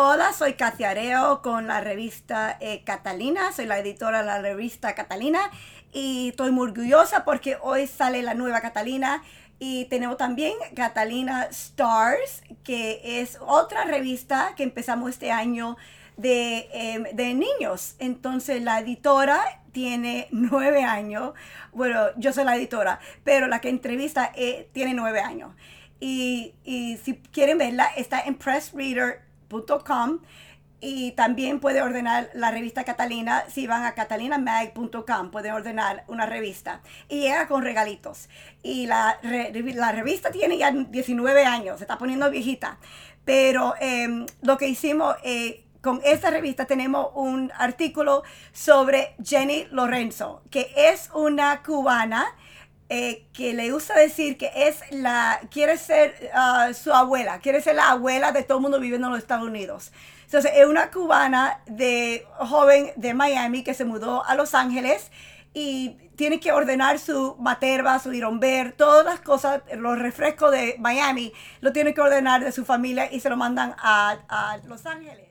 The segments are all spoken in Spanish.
Hola, soy Katia Areo con la revista eh, Catalina, soy la editora de la revista Catalina y estoy muy orgullosa porque hoy sale la nueva Catalina y tenemos también Catalina Stars, que es otra revista que empezamos este año de, em, de niños. Entonces la editora tiene nueve años, bueno, yo soy la editora, pero la que entrevista eh, tiene nueve años. Y, y si quieren verla, está en Pressreader .com y también puede ordenar la revista Catalina si van a catalinamag.com pueden ordenar una revista y llega con regalitos y la, la revista tiene ya 19 años se está poniendo viejita pero em, lo que hicimos eh, con esta revista tenemos un artículo sobre Jenny Lorenzo que es una cubana eh, que le gusta decir que es la, quiere ser ah, su abuela, quiere ser la abuela de todo el mundo viviendo en los Estados Unidos. Entonces, es una cubana de joven de Miami que se mudó a Los Ángeles y tiene que ordenar su materva, su iromber, todas las cosas, los refrescos de Miami, lo tiene que ordenar de su familia y se lo mandan a, a Los Ángeles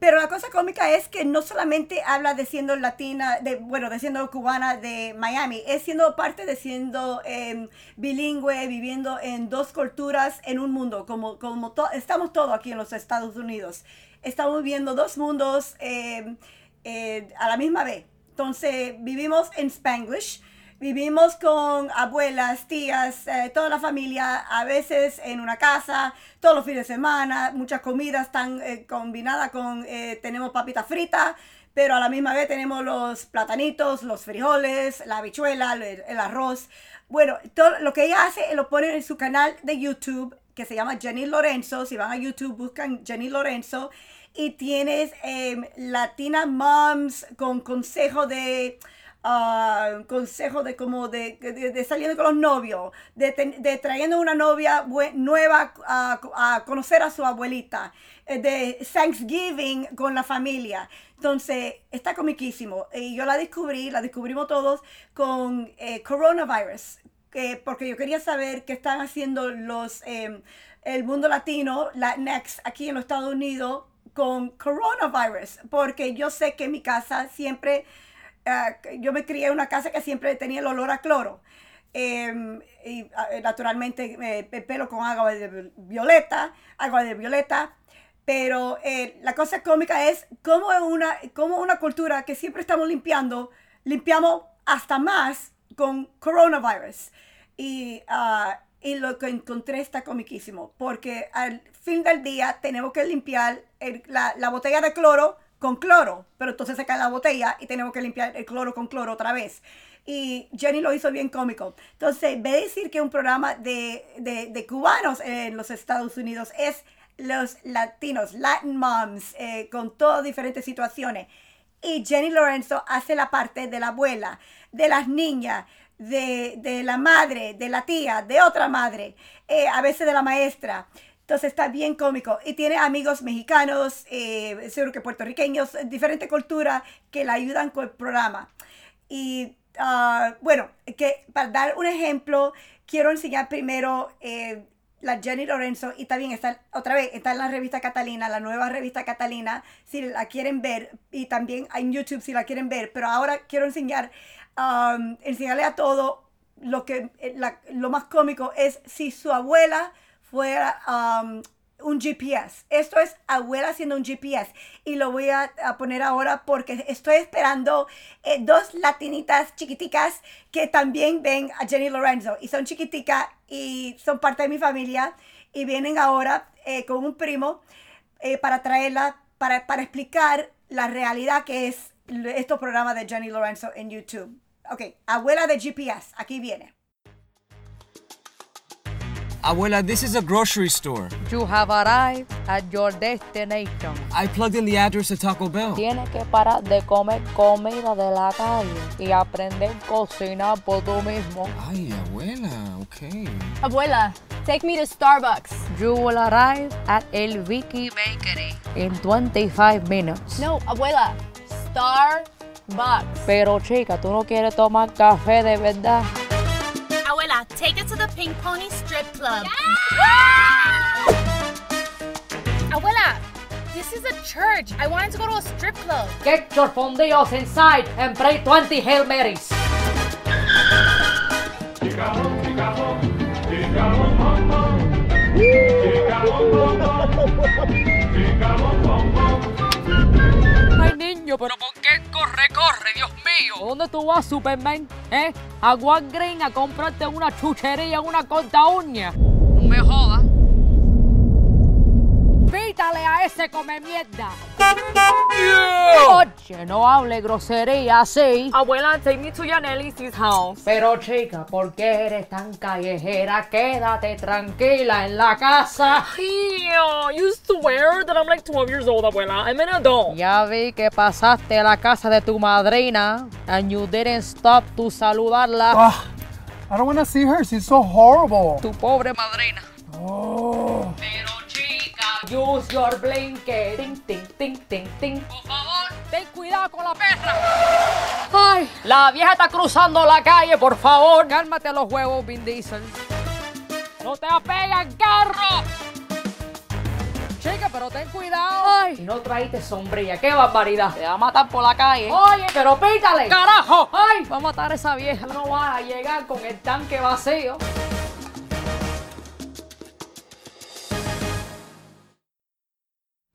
pero la cosa cómica es que no solamente habla de siendo latina, de, bueno, de siendo cubana de Miami, es siendo parte de siendo em, bilingüe, viviendo en dos culturas en un mundo, como, como estamos todos aquí en los Estados Unidos. Estamos viviendo dos mundos em, eh, a la misma vez. Entonces, vivimos en Spanglish, Vivimos con abuelas, tías, eh, toda la familia, a veces en una casa, todos los fines de semana, muchas comidas están eh, combinadas con, eh, tenemos papita frita, pero a la misma vez tenemos los platanitos, los frijoles, la habichuela, el, arroz. Bueno, todo lo que ella hace, lo pone en su canal de YouTube, que se llama Jenny Lorenzo. Si van a YouTube, buscan Jenny Lorenzo. Y tienes em, Latina Moms con consejo de uh, consejo de como de, de, saliendo con los novios, de, trayendo una novia nueva a, conocer a su abuelita, eh, de Thanksgiving con la familia. Entonces, está comiquísimo. Y yo la descubrí, la descubrimos todos con eh, coronavirus, porque yo quería saber qué están haciendo los, em, el mundo latino, la Next, aquí en los Estados Unidos con coronavirus, porque yo sé que mi casa siempre Ah, yo me crié en una casa que siempre tenía el olor a cloro. Em, y ah, eh, naturalmente eh, pelo con agua de violeta, agua de violeta. Pero eh, la cosa cómica es cómo una, como una cultura que siempre estamos limpiando, limpiamos hasta más con coronavirus. Y, ah, y lo que encontré está comiquísimo, porque al fin del día tenemos que limpiar la, la botella de cloro con cloro, pero entonces se cae la botella y tenemos que limpiar el cloro con cloro otra vez. Y Jenny lo hizo bien cómico. Entonces, ve decir que un programa de, de, cubanos en los Estados Unidos es los latinos, Latin moms, eh, con todas diferentes situaciones. Y Jenny Lorenzo hace la parte de la abuela, de las niñas, de, de la madre, de la tía, de otra madre, eh, a veces de la maestra. Entonces está bien cómico. Y tiene amigos mexicanos, eh, seguro que puertorriqueños, diferente cultura que la ayudan con el programa. Y ah, bueno, que para dar un ejemplo, quiero enseñar primero eh, la Jenny Lorenzo y también está otra vez, está en la revista Catalina, la nueva revista Catalina, si la quieren ver, y también en YouTube si la quieren ver, pero ahora quiero enseñar, enseñarle a todo lo que eh, lo más cómico es si su abuela fuera um, un GPS. Esto es abuela haciendo un GPS. Y lo voy a, poner ahora porque estoy esperando eh, dos latinitas chiquiticas que también ven a Jenny Lorenzo. Y son chiquiticas y son parte de mi familia. Y vienen ahora eh, con un primo eh, para traerla, para, para explicar la realidad que es estos programas de Jenny Lorenzo en YouTube. Ok, abuela de GPS, aquí viene. Abuela, this is a grocery store. You have arrived at your destination. I plugged in the address of Taco Bell. Tienes que parar de comer comida de la calle y aprender a cocinar por tú mismo. Ay, abuela, okay. Abuela, take me to Starbucks. You will arrive at El Vicky Bakery in 25 minutes. No, abuela, Starbucks. Pero chica, tú no quieres tomar café de verdad. Pink Pony Strip Club. Abuela, this is a church. I wanted to go to a strip club. Get your fondios inside and pray 20 Hail Marys. Ay, niño, pero ¿Dónde tú vas, Superman? ¿Eh? A Walgreens a comprarte una chuchería, una corta uña. No me jodas. Pítale a ese come mierda. Oye, no hable grosería así. Abuela, take me to Yaneli's house. Pero chica, ¿por qué eres tan callejera? Quédate tranquila en la casa. Ew, you swear that I'm like 12 years old, abuela. I'm an adult. Ya vi que pasaste a la casa de tu madrina and you didn't stop to saludarla. Ugh, I don't want to see her. She's so horrible. Tu pobre madrina. Oh. Pero use your blinker. Ting, ting, ting, ting, ting. Por favor, ten cuidado con la perra. Ay, la vieja está cruzando la calle, por favor. Cálmate los huevos, Vin Diesel. No te apegan, carro. Chica, pero ten cuidado. Ay. No traíste sombrilla, qué barbaridad. Te va a matar por la calle. Oye, pero pítale. Carajo. Ay, va a matar a esa vieja. No vas a llegar con el tanque vacío.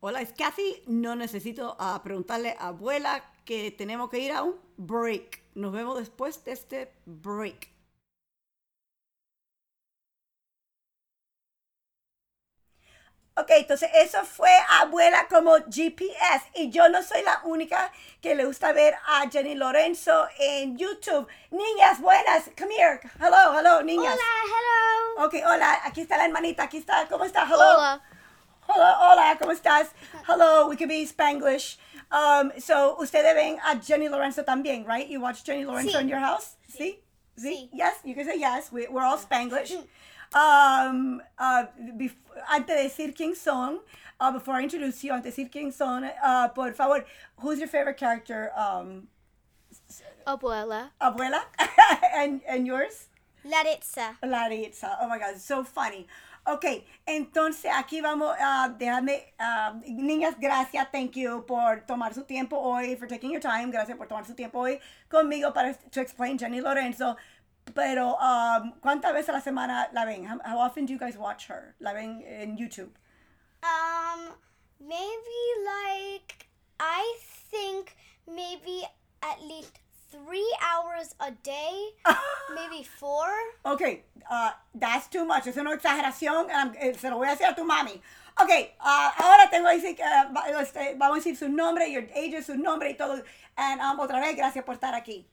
Hola, es Kathy. No necesito ah, preguntarle a abuela que tenemos que ir a un break. Nos vemos después de este break. Ok, entonces eso fue abuela como GPS y yo no soy la única que le gusta ver a Jenny Lorenzo en YouTube. Niñas buenas, come here. Hello, hello, niñas. hello. Ok, hola, aquí está la hermanita, aquí está, ¿cómo está? Hello. Hola. Hola, hola, ¿cómo estás? Hello, we could be Spanglish. Um, so, ustedes ven a Jenny Lorenzo también, right? You watch Jenny Lorenzo Sí. in your house? Sí. Sí? Sí. Yes, you can say yes. We, we're all Spanglish. Um, uh, bef- antes de decir quién son, uh, before I introduce you, antes de decir quién son, uh, por favor, who's your favorite character? Um, Abuela. abuela? and, and yours? Laritza. Laritza. Oh my God, so funny. Ok, entonces aquí vamos a dejarme, ah, niñas, gracias, thank you por tomar su tiempo hoy, for taking your time, gracias por tomar su tiempo hoy conmigo para to explain Jenny Lorenzo. Pero, um, ¿cuántas veces a la semana la ven? How, how often do you guys watch her? ¿La ven en YouTube? Um, maybe like I think maybe at least three hours a day, maybe four. Ok, uh, that's too much. Es una exageración. um, eh, se lo voy a decir a tu mami. Ok, uh, ahora tengo que decir uh, este, vamos a decir su nombre, your age, su nombre y todo. And um, otra vez, gracias por estar aquí.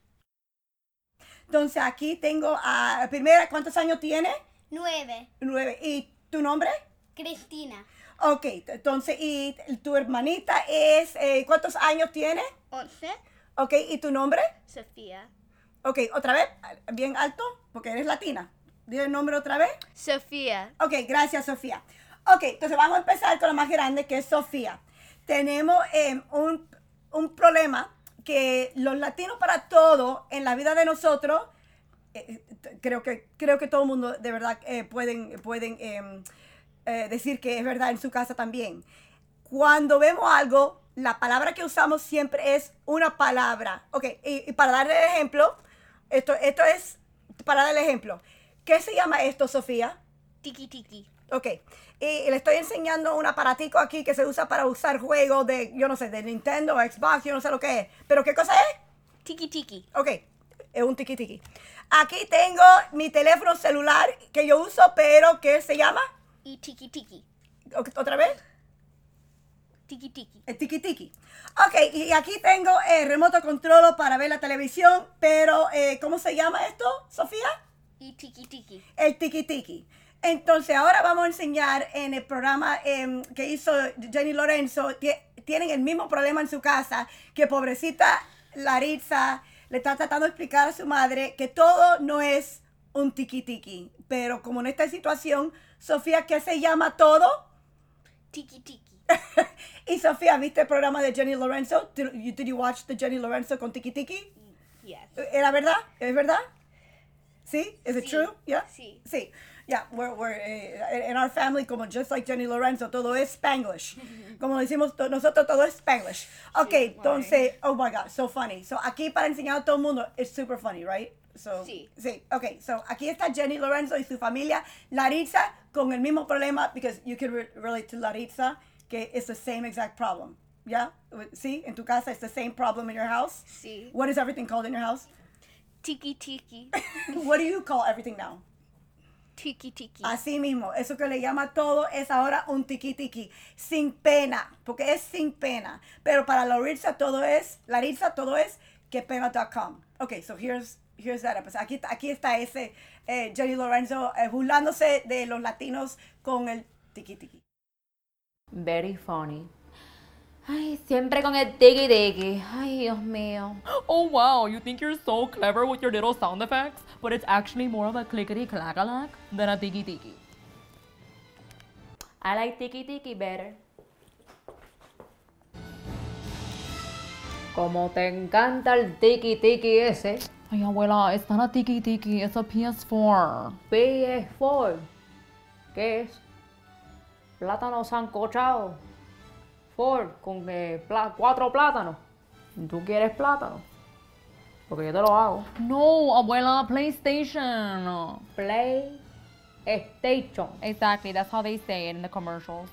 Entonces aquí tengo a primera, ¿cuántos años tiene? Nueve. Nueve. ¿Y tu nombre? Cristina. Ok, entonces, ¿y tu hermanita es, eh, cuántos años tiene? Once. Ok, ¿y tu nombre? Sofía. Ok, otra vez, bien alto, porque eres latina. Dile el nombre otra vez. Sofía. Ok, gracias Sofía. Ok, entonces vamos a empezar con la más grande que es Sofía. Tenemos eh, un, un problema que los latinos para todo en la vida de nosotros, eh, eh, creo, que, creo que todo el mundo de verdad eh, pueden, pueden em, eh, decir que es verdad en su casa también. Cuando vemos algo, la palabra que usamos siempre es una palabra. Ok, y, y para darle el ejemplo, esto, esto es para dar el ejemplo. ¿Qué se llama esto, Sofía? Tiki tiki. Ok. Y le estoy enseñando un aparatico aquí que se usa para usar juegos de, yo no sé, de Nintendo, Xbox, yo no sé lo que es. ¿Pero qué cosa es? Tiki tiki. Ok, es un tiki tiki. Aquí tengo mi teléfono celular que yo uso, pero que se llama, Y tiki tiki. Otra vez, Tiki tiki. el tiki tiki. Ok, y aquí tengo el remoto control para ver la televisión, pero eh, ¿cómo se llama esto, Sofía? Y tiki tiki. el tiki tiki. Entonces, ahora vamos a enseñar en el programa em, que hizo Jenny Lorenzo. tie- tienen el mismo problema en su casa que pobrecita Laritza le está tratando de explicar a su madre que todo no es un tiki tiki. Pero como en esta situación, Sofía, ¿qué se llama todo? Tiki tiki. y Sofía, ¿viste el programa de Jenny Lorenzo? Did you, did you watch the Jenny Lorenzo con tiki tiki? Yes. ¿Era verdad? ¿Es verdad? ¿Sí? Is it Sí. true? Yeah? Sí. Sí. Yeah, we're, we're, eh, in our family, como just like Jenny Lorenzo, todo es Spanglish. como decimos to- nosotros, todo es Spanglish. Ok, entonces, oh my God, so funny. So, aquí para enseñar a todo el mundo, es super funny, right? So, Sí. Sí, ok, so aquí está Jenny Lorenzo y su familia, Laritza, con el mismo problema, because you can re- relate to Laritza, que it's the same exact problem. Yeah? See, en tu casa, it's the same problem in your house. Sí. What is everything called in your house? Tiki tiki. What do you call everything now? Tiki tiki. Así mismo, eso que le llama todo es ahora un tiki tiki, sin pena, porque es sin pena. Pero para Laritza todo es, Laritza todo es quepena.com. Ok, so here's, here's that episode. Aquí, aquí está ese eh, Jenny Lorenzo eh, burlándose de los latinos con el tiki tiki. Very funny. Ay, siempre con el tiki tiki. Ay, Dios mío. Oh wow, you think you're so clever with your little sound effects, but it's actually more of a clickety clack a lack than a tiki tiki. I like tiki tiki better. Como te encanta el tiki tiki ese. Ay, abuela, it's not a tiki tiki, it's a PS4. PS4. ¿Qué es? Plátano sancochado. Four, con eh, cuatro plátanos. ¿Tú quieres plátano? Porque yo te lo hago. No, abuela, PlayStation. PlayStation. Exactly, that's how they say it in the commercials.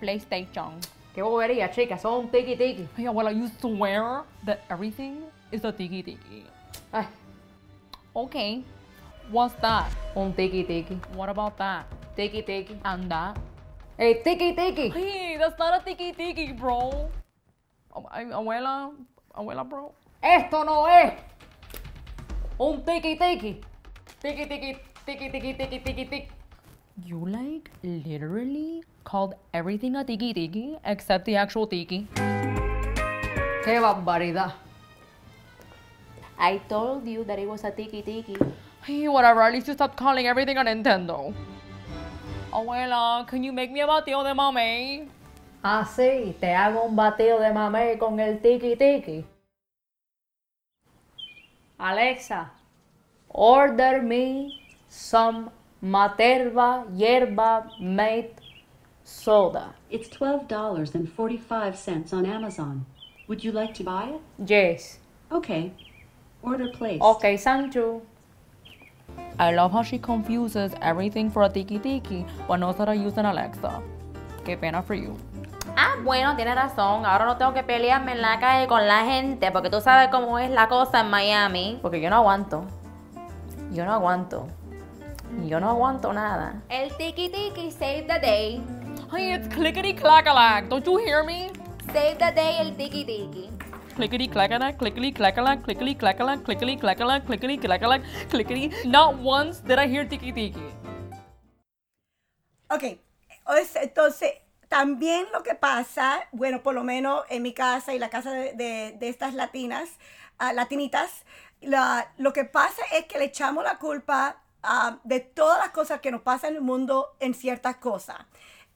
PlayStation. Qué bobería, chicas. Son tiki tiki. Hey, abuela, you swear that everything is a tiki tiki. Ay, Okay, what's that? un tiki tiki. What about that? Tiki tiki. And that? El tiki tiki. Hey, that's not a tiki tiki, bro. Abuela, abuela, bro. Esto no es un tiki tiki. Tiki tiki, tiki tiki, tiki tiki tiki. You like literally called everything a tiki tiki except the actual tiki. Qué barbaridad. I told you that it was a tiki tiki. Hey, whatever. At least you stopped calling everything a Nintendo. Abuela, can you make me a batido de mame? Ah, sí, te hago un batido de mamey con el tiki tiki. Alexa, order me some Materva yerba mate soda. It's $12.45 on Amazon. Would you like to buy it? Yes. Okay. Order placed. Okay, thank you. I love how she confuses everything for a tiki tiki, but knows how to use an Alexa. Qué pena for you. Ah, bueno, tiene razón. Ahora no tengo que pelearme en la calle con la gente porque tú sabes cómo es la cosa en Miami. Porque yo no aguanto. Yo no aguanto. Yo no aguanto nada. El tiki tiki save the day. Hey, it's clickety clackalack. Don't you hear me? Save the day el tiki tiki. Clickety clackalack, clickety clackalack, clickety clackalack, clickety clackalack, clickety clackalack, clickety. Not once did I hear tiki tiki. Ok, es- entonces también lo que pasa, bueno, por lo menos en mi casa y la casa de, de- de estas latinas, ah, latinitas, la- lo que pasa es que le echamos la culpa ah, de todas las cosas que nos pasan en el mundo en ciertas cosas.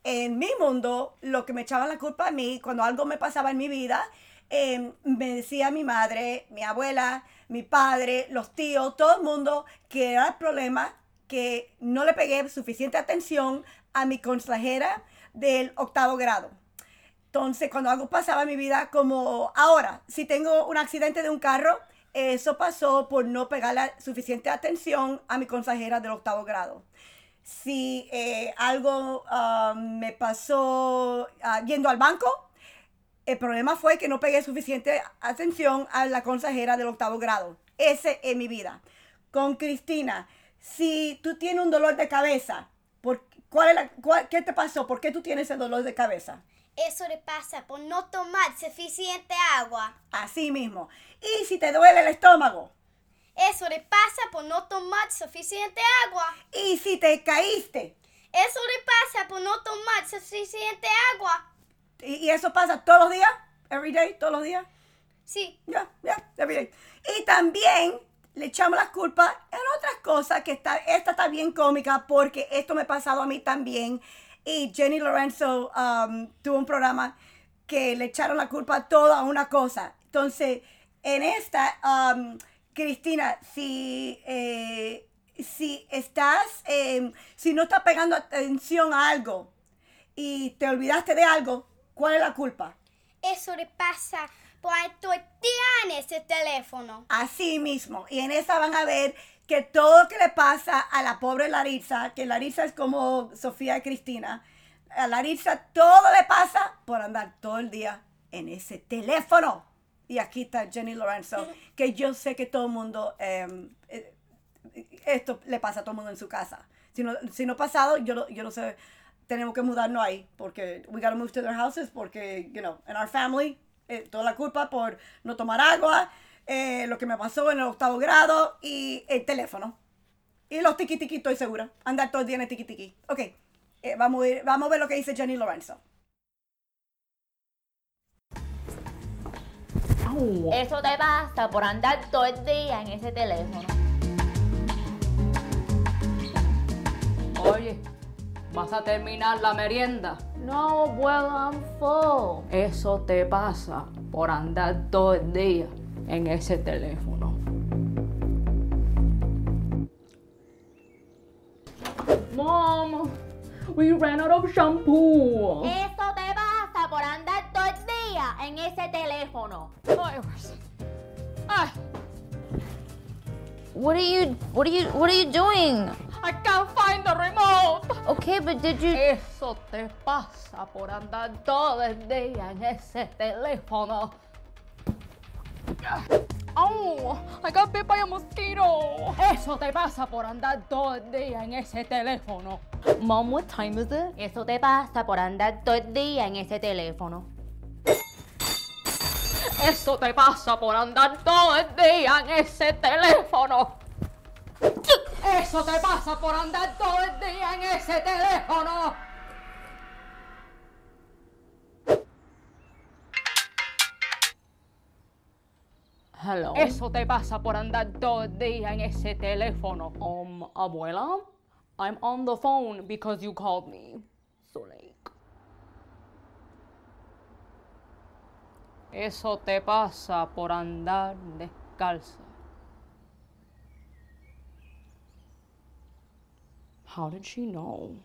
En mi mundo, lo que me echaban la culpa a mí, cuando algo me pasaba en mi vida, eh, me decía mi madre, mi abuela, mi padre, los tíos, todo el mundo que era el problema que no le pegué suficiente atención a mi consejera del octavo grado. Entonces, cuando algo pasaba en mi vida, como ahora, si tengo un accidente de un carro, eso pasó por no pegarle suficiente atención a mi consejera del octavo grado. Si eh, algo ah, me pasó ah, yendo al banco, el problema fue que no pegué suficiente atención a la consejera del octavo grado. Ese es mi vida. Con Cristina, si tú tienes un dolor de cabeza, ¿por, cuál es la- cuál- ¿qué te pasó? ¿Por qué tú tienes ese dolor de cabeza? Eso le pasa por no tomar suficiente agua. Así mismo. Y si te duele el estómago, Eso le pasa por no tomar suficiente agua. y si te caíste, Eso le pasa por no tomar suficiente agua. y, y eso pasa todos los días, every day, todos los días. Sí. Ya, ya, every day. Y también le echamos la culpa en otras cosas que está, esta está bien cómica porque esto me ha pasado a mí también. Y Jenny Lorenzo um, tuvo un programa que le echaron la culpa toda a una cosa. Entonces, en esta, um, Cristina, si, eh, si estás, eh, si no estás pegando atención a algo y te olvidaste de algo, ¿Cuál es la culpa? Eso le pasa por todo el día en ese teléfono. Así mismo. Y en esa van a ver que todo lo que le pasa a la pobre Larissa, que Larissa es como Sofía y Cristina, a Larissa todo le pasa por andar todo el día en ese teléfono. Y aquí está Jenny Lorenzo, que yo sé que todo el mundo, eh, eh, esto le pasa a todo el mundo en su casa. Si no, si no ha pasado, yo, no- yo no sé, tenemos que mudarnos ahí, porque we gotta move to their houses, porque, you know, in our family, eh, toda la culpa por no tomar agua, eh, lo que me pasó en el octavo grado y el teléfono. Y los tiki tiki, estoy segura. Andar todo el día en el tiki tiki. Ok, eh, vamos, a ver, vamos a ver lo que dice Jenny Lorenzo. Eso te pasa por andar todo el día en ese teléfono. Oye, ¿vas a terminar la merienda? No, well, I'm full. Eso te pasa por andar todo el día en ese teléfono. Mom, we ran out of shampoo. Eso en ese teléfono. Ay. Ay, What are you what are you what are you doing? I can't find the remote. Okay, but did you Eso te pasa por andar todo el día en ese teléfono. Oh, I got bit by a mosquito. Eso te pasa por andar todo el día en ese teléfono. Mom, what time is it? Eso te pasa por andar todo el día en ese teléfono. Eso te pasa por andar todo el día en ese teléfono. Eso te pasa por andar todo el día en ese teléfono. Hello. Eso te pasa por andar todo el día en ese teléfono. Um, abuela, I'm on the phone because you called me. So like, Eso te pasa por andar descalza. how did she know?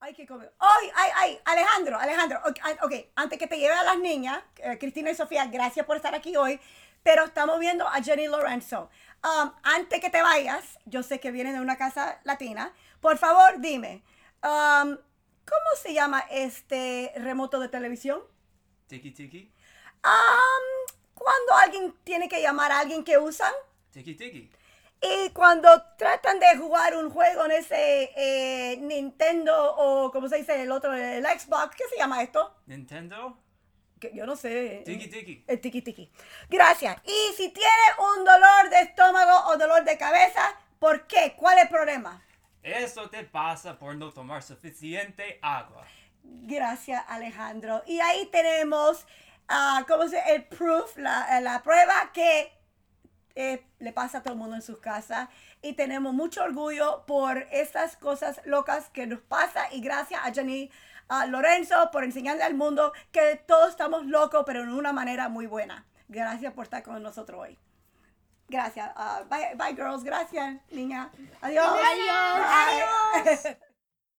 Ay, qué cómico. ¡Ay, ay, ay! Alejandro, Alejandro. Ok, ay, ok, antes que te lleve a las niñas, eh, Cristina y Sofía, gracias por estar aquí hoy. Pero estamos viendo a Jenny Lorenzo. Um, antes que te vayas, yo sé que vienen de una casa latina. Por favor, dime, um, ¿cómo se llama este remoto de televisión? Tiki tiki. Um, cuando alguien tiene que llamar a alguien que usan. Tiki tiki. Y cuando tratan de jugar un juego en ese eh, Nintendo o como se dice el otro, el Xbox, ¿qué se llama esto? Nintendo. Que yo no sé. Tiki tiki. El tiki tiki. Gracias. Y si tiene un dolor de estómago o dolor de cabeza, ¿por qué? ¿Cuál es el problema? Eso te pasa por no tomar suficiente agua. Gracias, Alejandro. Y ahí tenemos, ah, ¿cómo se El proof, la, la prueba que eh, le pasa a todo el mundo en sus casas. Y tenemos mucho orgullo por estas cosas locas que nos pasa. Y gracias a Jenny a Lorenzo por enseñarle al mundo que todos estamos locos, pero en una manera muy buena. Gracias por estar con nosotros hoy. Gracias. Ah, bye, bye, girls. Gracias, niña. Adiós. Adiós. Bye.